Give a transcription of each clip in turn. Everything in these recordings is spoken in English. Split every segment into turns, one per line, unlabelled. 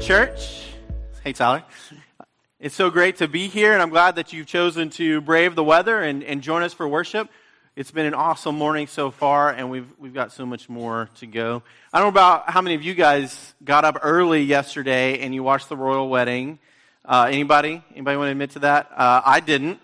church. Hey, Tyler. It's so great to be here, and I'm glad that you've chosen to brave the weather and, and join us for worship. It's been an awesome morning so far, and we've, we've got so much more to go. I don't know about how many of you guys got up early yesterday and you watched the royal wedding. Uh, anybody? Anybody want to admit to that? Uh, I didn't.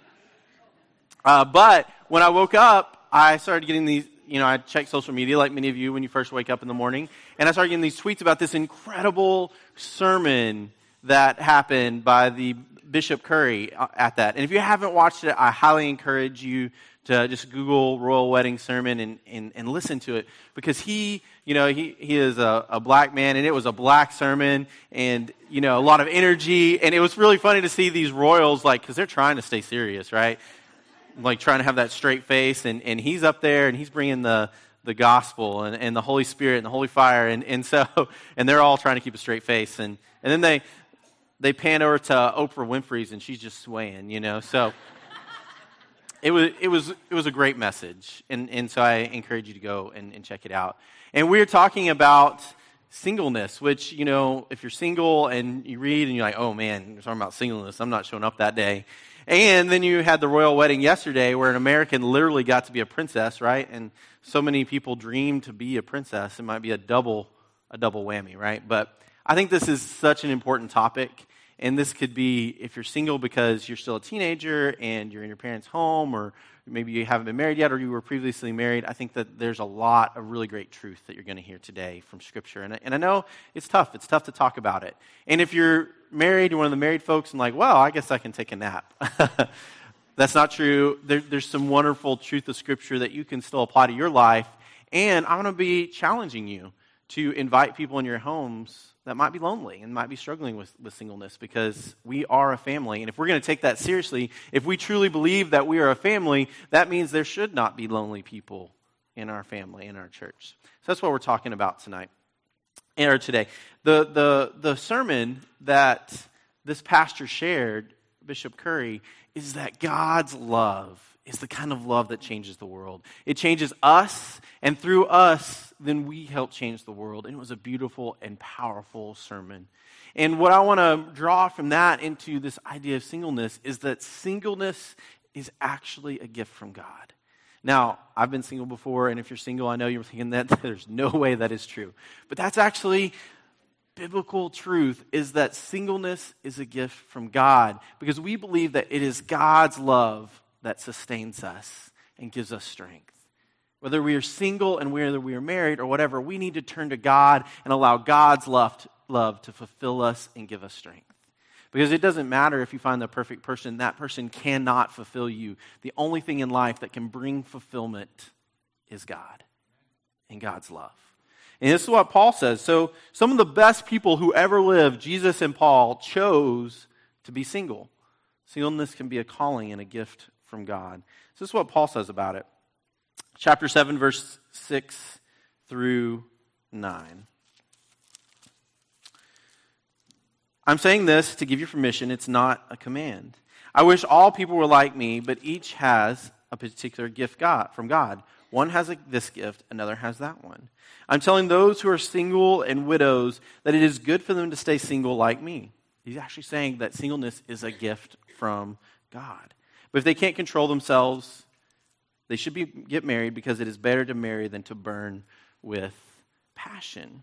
Uh, but when I woke up, I started getting these, you know, I check social media like many of you when you first wake up in the morning, and I started getting these tweets about this incredible sermon that happened by the Bishop Curry uh, at that. And if you haven't watched it, I highly encourage you to just Google Royal Wedding Sermon and, and, and listen to it because he, you know, he, he is a, a black man and it was a black sermon and, you know, a lot of energy. And it was really funny to see these royals, like, because they're trying to stay serious, right? Like trying to have that straight face. And, and he's up there and he's bringing the, the gospel and, and the Holy Spirit and the Holy Fire. And, and so, and they're all trying to keep a straight face. And, and then they, they pan over to Oprah Winfrey's and she's just swaying, you know. So it was it was it was a great message, and and so I encourage you to go and, and check it out. And we're talking about singleness, which you know, if you're single and you read and you're like, oh man, you're talking about singleness, I'm not showing up that day. And then you had the royal wedding yesterday, where an American literally got to be a princess, right? And so many people dream to be a princess. It might be a double a double whammy, right? But I think this is such an important topic. And this could be if you're single because you're still a teenager and you're in your parents' home, or maybe you haven't been married yet, or you were previously married. I think that there's a lot of really great truth that you're going to hear today from Scripture. And, and I know it's tough. It's tough to talk about it. And if you're married, you're one of the married folks, and like, well, I guess I can take a nap. That's not true. There, there's some wonderful truth of Scripture that you can still apply to your life. And I'm going to be challenging you to invite people in your homes that might be lonely and might be struggling with, with singleness because we are a family. And if we're going to take that seriously, if we truly believe that we are a family, that means there should not be lonely people in our family, in our church. So that's what we're talking about tonight or today. The, the, the sermon that this pastor shared, Bishop Curry, is that God's love is the kind of love that changes the world. It changes us, and through us, then we help change the world. And it was a beautiful and powerful sermon. And what I want to draw from that into this idea of singleness is that singleness is actually a gift from God. Now, I've been single before, and if you're single, I know you're thinking that there's no way that is true. But that's actually biblical truth is that singleness is a gift from God because we believe that it is God's love that sustains us and gives us strength. Whether we are single and whether we are married or whatever, we need to turn to God and allow God's love to, love to fulfill us and give us strength. Because it doesn't matter if you find the perfect person, that person cannot fulfill you. The only thing in life that can bring fulfillment is God and God's love. And this is what Paul says. So, some of the best people who ever lived, Jesus and Paul, chose to be single. Singleness can be a calling and a gift from God. So this is what Paul says about it. Chapter 7, verse 6 through 9. I'm saying this to give you permission. It's not a command. I wish all people were like me, but each has a particular gift God, from God. One has a, this gift, another has that one. I'm telling those who are single and widows that it is good for them to stay single like me. He's actually saying that singleness is a gift from God. But if they can't control themselves, they should be, get married because it is better to marry than to burn with passion.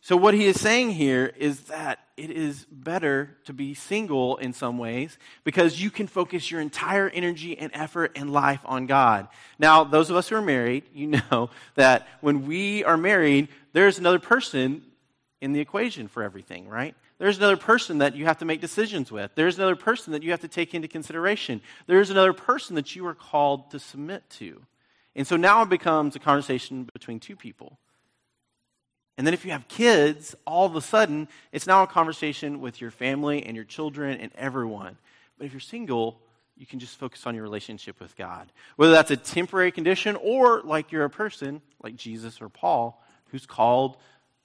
So, what he is saying here is that it is better to be single in some ways because you can focus your entire energy and effort and life on God. Now, those of us who are married, you know that when we are married, there's another person in the equation for everything, right? There's another person that you have to make decisions with. There's another person that you have to take into consideration. There's another person that you are called to submit to. And so now it becomes a conversation between two people. And then if you have kids, all of a sudden, it's now a conversation with your family and your children and everyone. But if you're single, you can just focus on your relationship with God. Whether that's a temporary condition or like you're a person, like Jesus or Paul, who's called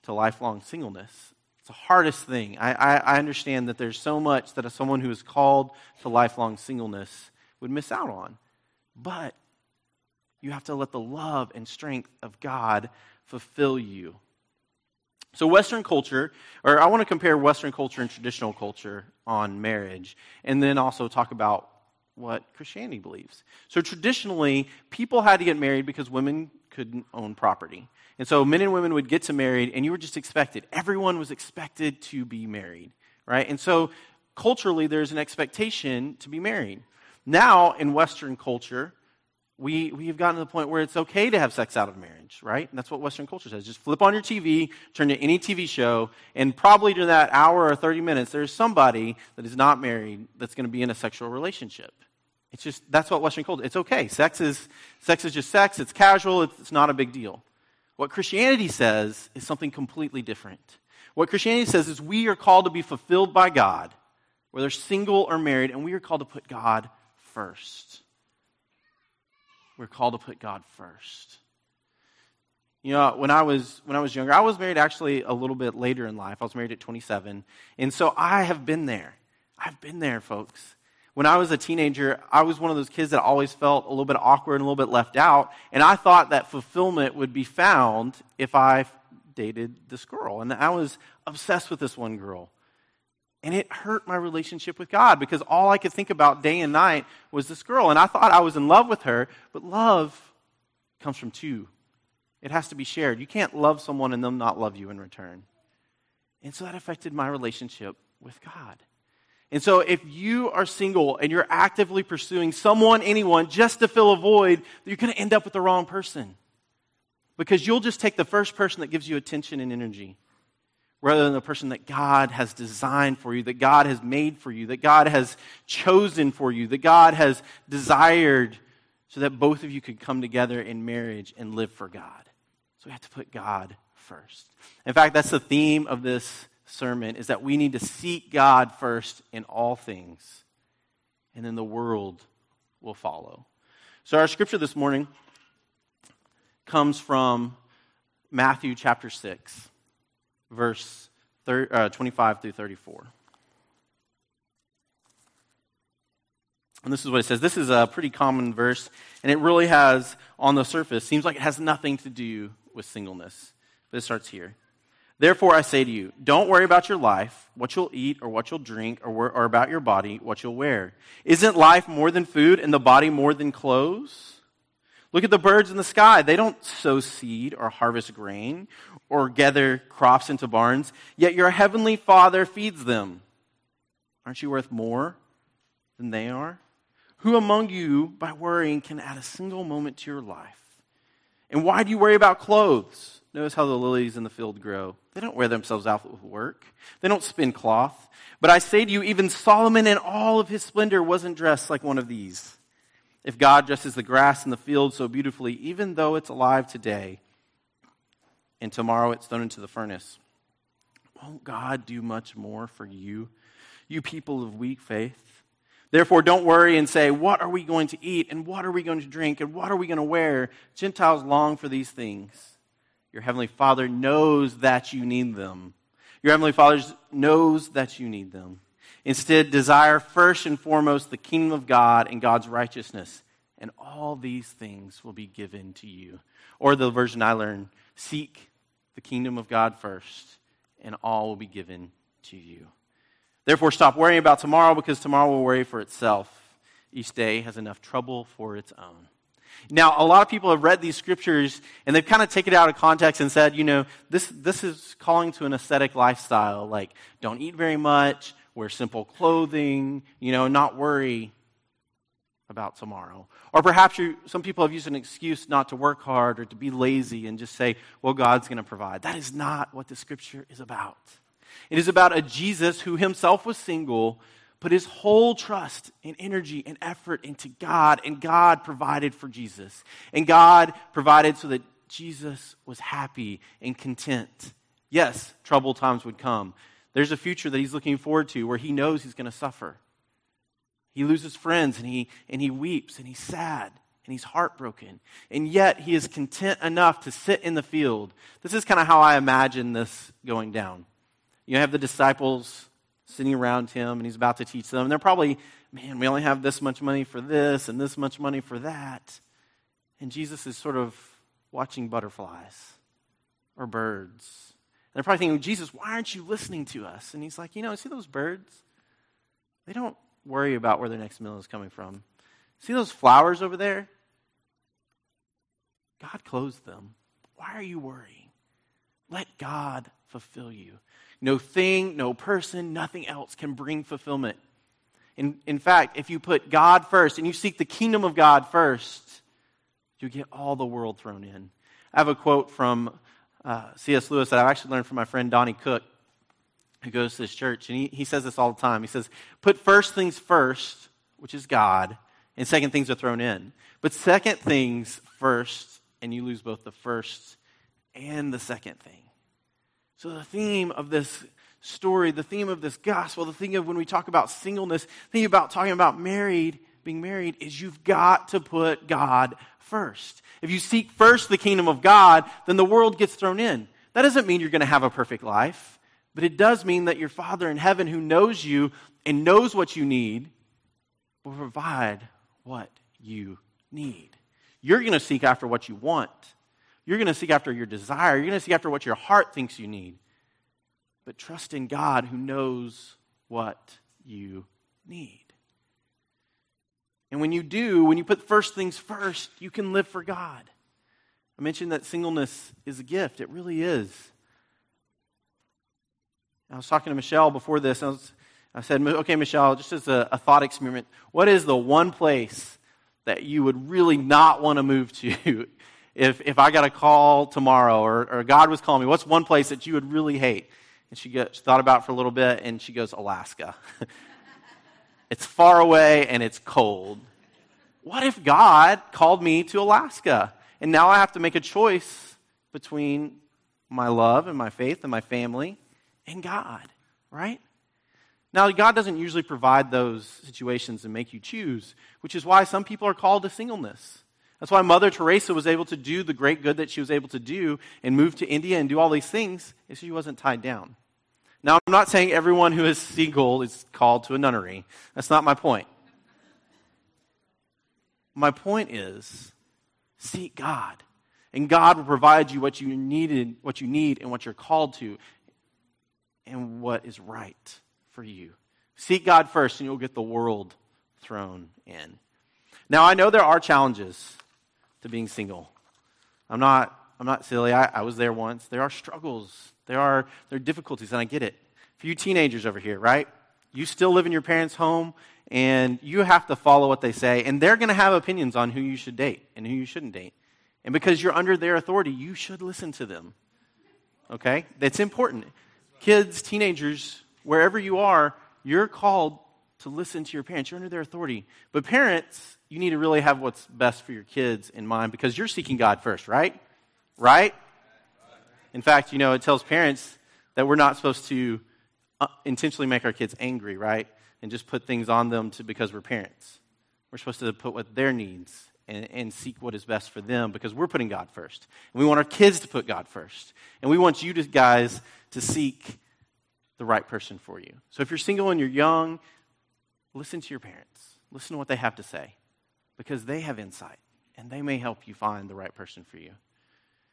to lifelong singleness. It's the hardest thing. I, I, I understand that there's so much that someone who is called to lifelong singleness would miss out on. But you have to let the love and strength of God fulfill you. So, Western culture, or I want to compare Western culture and traditional culture on marriage, and then also talk about what Christianity believes. So, traditionally, people had to get married because women couldn't own property. And so, men and women would get to married, and you were just expected. Everyone was expected to be married, right? And so, culturally, there's an expectation to be married. Now, in Western culture, we, we have gotten to the point where it's okay to have sex out of marriage, right? And that's what Western culture says. Just flip on your TV, turn to any TV show, and probably during that hour or 30 minutes, there's somebody that is not married that's going to be in a sexual relationship. It's just, that's what Western culture, it's okay. Sex is, sex is just sex, it's casual, it's, it's not a big deal. What Christianity says is something completely different. What Christianity says is we are called to be fulfilled by God, whether single or married, and we are called to put God first. We're called to put God first. You know, when I was when I was younger, I was married actually a little bit later in life. I was married at 27, and so I have been there. I've been there, folks. When I was a teenager, I was one of those kids that always felt a little bit awkward and a little bit left out, and I thought that fulfillment would be found if I dated this girl, and I was obsessed with this one girl. And it hurt my relationship with God because all I could think about day and night was this girl. And I thought I was in love with her, but love comes from two. It has to be shared. You can't love someone and them not love you in return. And so that affected my relationship with God. And so if you are single and you're actively pursuing someone, anyone, just to fill a void, you're going to end up with the wrong person. Because you'll just take the first person that gives you attention and energy rather than the person that God has designed for you, that God has made for you, that God has chosen for you, that God has desired so that both of you could come together in marriage and live for God. So we have to put God first. In fact, that's the theme of this sermon is that we need to seek God first in all things, and then the world will follow. So our scripture this morning comes from Matthew chapter 6 verse 30, uh, 25 through 34. And this is what it says. This is a pretty common verse, and it really has, on the surface, seems like it has nothing to do with singleness. But it starts here. Therefore, I say to you, don't worry about your life, what you'll eat or what you'll drink, or, or about your body, what you'll wear. Isn't life more than food and the body more than clothes? Look at the birds in the sky. They don't sow seed or harvest grain or gather crops into barns, yet your heavenly Father feeds them. Aren't you worth more than they are? Who among you, by worrying, can add a single moment to your life? And why do you worry about clothes? Notice how the lilies in the field grow. They don't wear themselves out with work, they don't spin cloth. But I say to you, even Solomon in all of his splendor wasn't dressed like one of these. If God dresses the grass in the field so beautifully, even though it's alive today, and tomorrow it's thrown into the furnace, won't God do much more for you, you people of weak faith? Therefore, don't worry and say, What are we going to eat? And what are we going to drink? And what are we going to wear? Gentiles long for these things. Your Heavenly Father knows that you need them. Your Heavenly Father knows that you need them. Instead, desire first and foremost the kingdom of God and God's righteousness, and all these things will be given to you. Or the version I learned seek the kingdom of God first, and all will be given to you. Therefore, stop worrying about tomorrow because tomorrow will worry for itself. Each day has enough trouble for its own. Now, a lot of people have read these scriptures and they've kind of taken it out of context and said, you know, this, this is calling to an ascetic lifestyle. Like, don't eat very much, wear simple clothing, you know, not worry about tomorrow. Or perhaps you, some people have used an excuse not to work hard or to be lazy and just say, well, God's going to provide. That is not what the scripture is about. It is about a Jesus who himself was single, put his whole trust and energy and effort into God, and God provided for Jesus. And God provided so that Jesus was happy and content. Yes, troubled times would come. There's a future that he's looking forward to where he knows he's going to suffer. He loses friends and he, and he weeps and he's sad and he's heartbroken. And yet he is content enough to sit in the field. This is kind of how I imagine this going down. You have the disciples sitting around him and he's about to teach them. And they're probably, man, we only have this much money for this and this much money for that. And Jesus is sort of watching butterflies or birds And they're probably thinking, Jesus, why aren't you listening to us? And he's like, you know, see those birds? They don't worry about where their next meal is coming from. See those flowers over there? God clothed them. Why are you worrying? Let God fulfill you. No thing, no person, nothing else can bring fulfillment. In, in fact, if you put God first and you seek the kingdom of God first, you get all the world thrown in. I have a quote from uh, C.S. Lewis that I've actually learned from my friend Donnie Cook, who goes to this church. And he, he says this all the time. He says, Put first things first, which is God, and second things are thrown in. But second things first, and you lose both the first and the second thing. So, the theme of this story, the theme of this gospel, the theme of when we talk about singleness, theme about talking about married, being married, is you've got to put God first. If you seek first the kingdom of God, then the world gets thrown in. That doesn't mean you're going to have a perfect life, but it does mean that your Father in heaven, who knows you and knows what you need, will provide what you need. You're going to seek after what you want. You're going to seek after your desire. You're going to seek after what your heart thinks you need. But trust in God who knows what you need. And when you do, when you put first things first, you can live for God. I mentioned that singleness is a gift. It really is. I was talking to Michelle before this. I, was, I said, okay, Michelle, just as a, a thought experiment, what is the one place that you would really not want to move to if, if I got a call tomorrow or, or God was calling me, what's one place that you would really hate? And she, she thought about it for a little bit and she goes, Alaska. it's far away and it's cold. What if God called me to Alaska? And now I have to make a choice between my love and my faith and my family and God, right? Now, God doesn't usually provide those situations and make you choose, which is why some people are called to singleness. That's why Mother Teresa was able to do the great good that she was able to do and move to India and do all these things, is she wasn't tied down. Now, I'm not saying everyone who is single is called to a nunnery. That's not my point. My point is seek God. And God will provide you what you needed, what you need, and what you're called to, and what is right for you. Seek God first, and you'll get the world thrown in. Now, I know there are challenges to being single. I'm not, I'm not silly. I, I was there once. There are struggles, there are, there are difficulties, and I get it. For you teenagers over here, right? You still live in your parents' home, and you have to follow what they say, and they're going to have opinions on who you should date and who you shouldn't date. And because you're under their authority, you should listen to them. Okay? That's important. Kids, teenagers, wherever you are, you're called to listen to your parents. You're under their authority. But parents, you need to really have what's best for your kids in mind because you're seeking God first, right? Right? In fact, you know, it tells parents that we're not supposed to uh, intentionally make our kids angry, right? And just put things on them to, because we're parents. We're supposed to put what their needs and, and, seek what is best for them because we're putting God first. And we want our kids to put God first. And we want you to, guys to seek the right person for you. So if you're single and you're young, listen to your parents. Listen to what they have to say because they have insight and they may help you find the right person for you.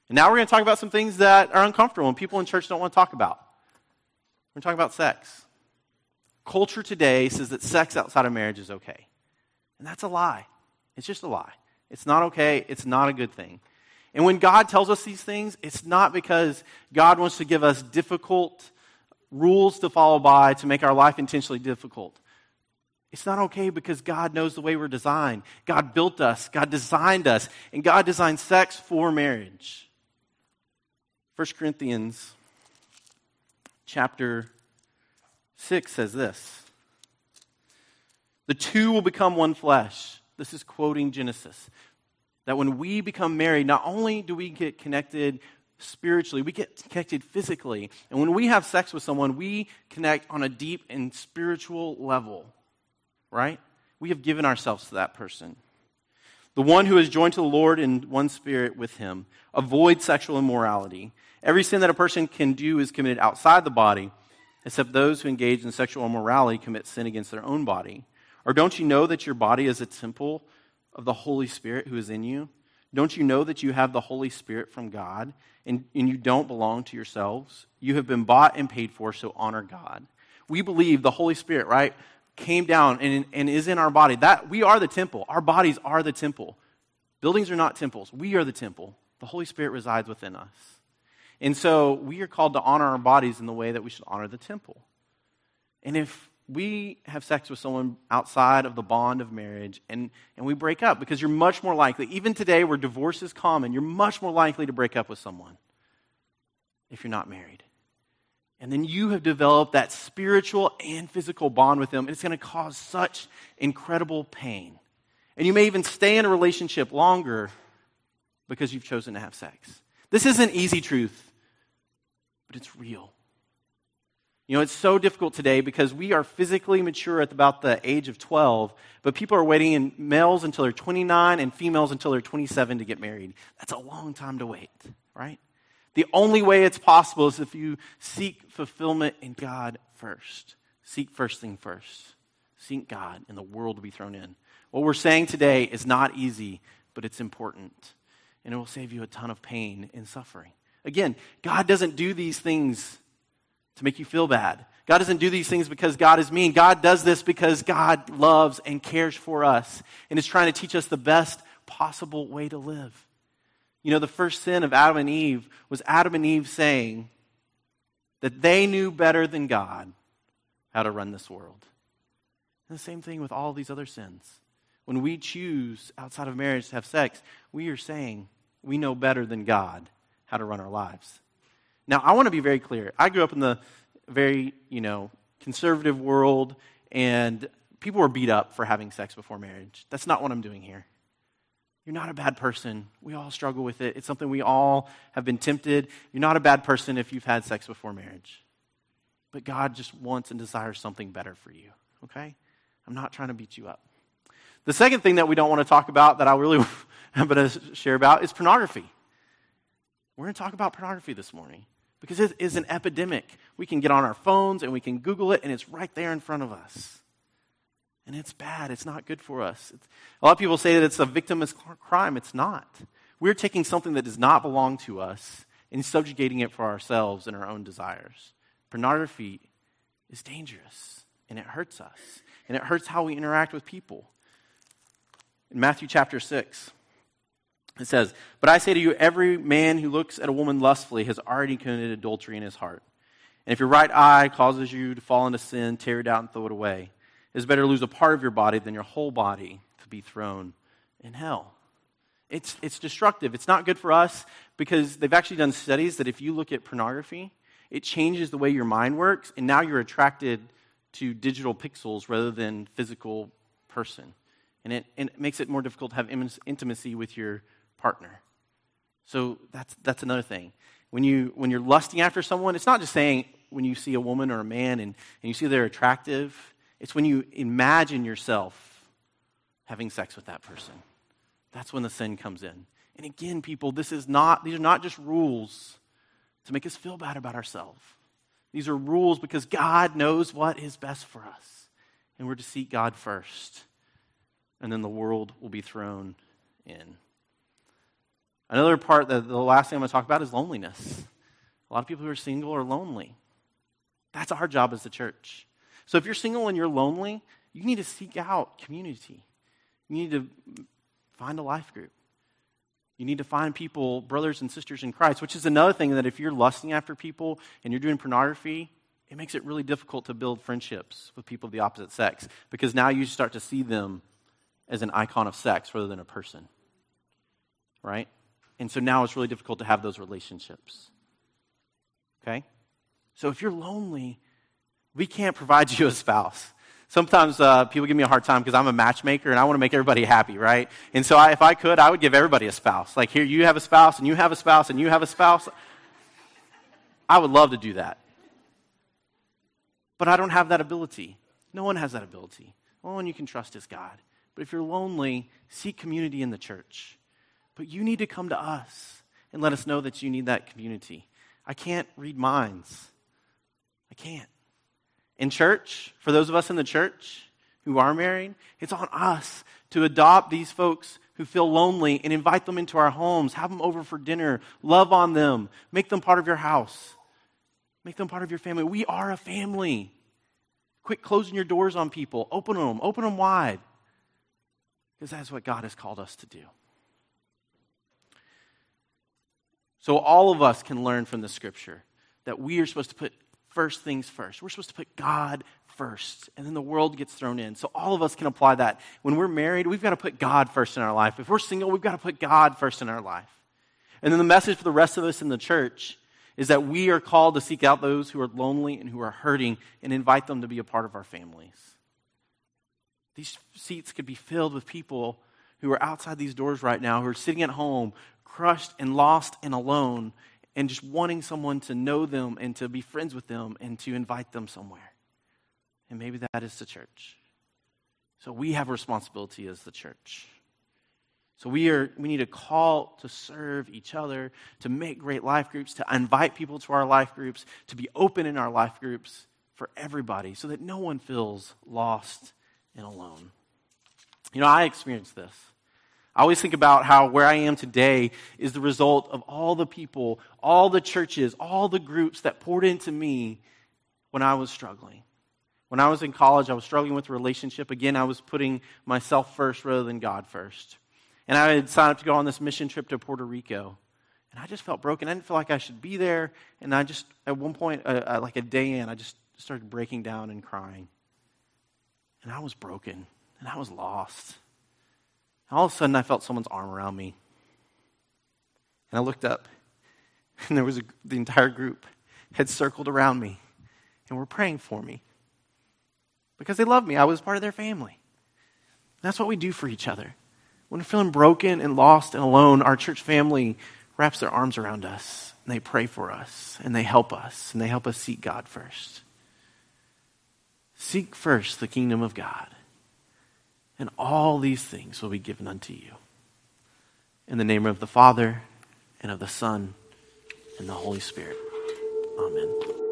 And now we're going to talk about some things that are uncomfortable and people in church don't want to talk about. We're going to talk about sex. Culture today says that sex outside of marriage is okay. And that's a lie. It's just a lie. It's not okay. It's not a good thing. And when God tells us these things, it's not because God wants to give us difficult rules to follow by to make our life intentionally difficult. It's not okay because God knows the way we're designed. God built us, God designed us, and God designed sex for marriage. 1 Corinthians chapter 6 says this The two will become one flesh. This is quoting Genesis. That when we become married, not only do we get connected spiritually, we get connected physically. And when we have sex with someone, we connect on a deep and spiritual level right? We have given ourselves to that person. The one who is joined to the Lord in one spirit with him. Avoid sexual immorality. Every sin that a person can do is committed outside the body, except those who engage in sexual immorality commit sin against their own body. Or don't you know that your body is a temple of the Holy Spirit who is in you, Don't you know that you have the Holy Spirit from God and, and you don't belong to yourselves? You have been bought and paid for, so honor God. We believe the Holy Spirit, right, came down and, and is in our body. That we are the temple. Our bodies are the temple. Buildings are not temples. We are the temple. The Holy Spirit resides within us. And so we are called to honor our bodies in the way that we should honor the temple. And if we have sex with someone outside of the bond of marriage and, and we break up because you're much more likely, even today where divorce is common, you're much more likely to break up with someone if you're not married. And then you have developed that spiritual and physical bond with them, and it's going to cause such incredible pain. And you may even stay in a relationship longer because you've chosen to have sex. This isn't easy truth, but it's real. You know, it's so difficult today because we are physically mature at about the age of 12, but people are waiting in males until they're 29 and females until they're 27 to get married. That's a long time to wait, right? The only way it's possible is if you seek fulfillment in God first. Seek first thing first. Seek God, and the world will be thrown in. What we're saying today is not easy, but it's important, and it will save you a ton of pain and suffering. Again, God doesn't do these things to make you feel bad. God doesn't do these things because God is mean. God does this because God loves and cares for us and is trying to teach us the best possible way to live. You know, the first sin of Adam and Eve was Adam and Eve saying that they knew better than God how to run this world. And the same thing with all these other sins. When we choose outside of marriage to have sex, we are saying we know better than God how to run our lives. Now, I want to be very clear. I grew up in the very, you know, conservative world, and people were beat up for having sex before marriage. That's not what I'm doing here. You're not a bad person. We all struggle with it. It's something we all have been tempted. You're not a bad person if you've had sex before marriage. But God just wants and desires something better for you, okay? I'm not trying to beat you up. The second thing that we don't want to talk about that I really am going to share about is pornography. We're going to talk about pornography this morning because it is an epidemic. We can get on our phones and we can Google it, and it's right there in front of us. And it's bad. It's not good for us. It's, a lot of people say that it's a victimless crime. It's not. We're taking something that does not belong to us and subjugating it for ourselves and our own desires. Pornography is dangerous, and it hurts us, and it hurts how we interact with people. In Matthew chapter 6, it says, But I say to you, every man who looks at a woman lustfully has already committed adultery in his heart. And if your right eye causes you to fall into sin, tear it out and throw it away. Is better to lose a part of your body than your whole body to be thrown in hell. It's, it's destructive. It's not good for us because they've actually done studies that if you look at pornography, it changes the way your mind works, and now you're attracted to digital pixels rather than physical person. And it, and it makes it more difficult to have intimacy with your partner. So that's, that's another thing. When, you, when you're lusting after someone, it's not just saying when you see a woman or a man and, and you see they're attractive, it's when you imagine yourself having sex with that person. That's when the sin comes in. And again, people, this is not, these are not just rules to make us feel bad about ourselves. These are rules because God knows what is best for us. And we're to seek God first. And then the world will be thrown in. Another part, that the last thing I'm going to talk about is loneliness. A lot of people who are single are lonely. That's our job as the church. So if you're single and you're lonely, you need to seek out community. You need to find a life group. You need to find people, brothers and sisters in Christ, which is another thing that if you're lusting after people and you're doing pornography, it makes it really difficult to build friendships with people of the opposite sex because now you start to see them as an icon of sex rather than a person. Right? And so now it's really difficult to have those relationships. Okay? So if you're lonely, we can't provide you a spouse. Sometimes uh, people give me a hard time because I'm a matchmaker and I want to make everybody happy, right? And so I, if I could, I would give everybody a spouse. Like, here, you have a spouse, and you have a spouse, and you have a spouse. I would love to do that. But I don't have that ability. No one has that ability. The only one you can trust is God. But if you're lonely, seek community in the church. But you need to come to us and let us know that you need that community. I can't read minds. I can't. In church, for those of us in the church who are married, it's on us to adopt these folks who feel lonely and invite them into our homes. Have them over for dinner. Love on them. Make them part of your house. Make them part of your family. We are a family. Quit closing your doors on people. Open them. Open them wide. Because that's what God has called us to do. So, all of us can learn from the scripture that we are supposed to put first things first. We're supposed to put God first, and then the world gets thrown in. So, all of us can apply that. When we're married, we've got to put God first in our life. If we're single, we've got to put God first in our life. And then the message for the rest of us in the church is that we are called to seek out those who are lonely and who are hurting and invite them to be a part of our families. These seats could be filled with people who are outside these doors right now, who are sitting at home, crushed and lost and alone, and just wanting someone to know them and to be friends with them and to invite them somewhere. And maybe that is the church. So we have a responsibility as the church. So we are we need a call to serve each other, to make great life groups, to invite people to our life groups, to be open in our life groups for everybody so that no one feels lost and alone. You know, I experienced this. I always think about how where I am today is the result of all the people, all the churches, all the groups that poured into me when I was struggling. When I was in college, I was struggling with a relationship. Again, I was putting myself first rather than God first. And I had signed up to go on this mission trip to Puerto Rico. And I just felt broken. I didn't feel like I should be there. And I just, at one point, uh, uh, like a day in, I just started breaking down and crying. And I was broken. And I was lost all of a sudden, I felt someone's arm around me. And I looked up, and there was a, the entire group had circled around me and were praying for me because they loved me. I was part of their family. That's what we do for each other. When we're feeling broken and lost and alone, our church family wraps their arms around us and they pray for us and they help us and they help us seek God first. Seek first the kingdom of God and all these things will be given unto you. In the name of the Father, and of the Son, and the Holy Spirit. Amen.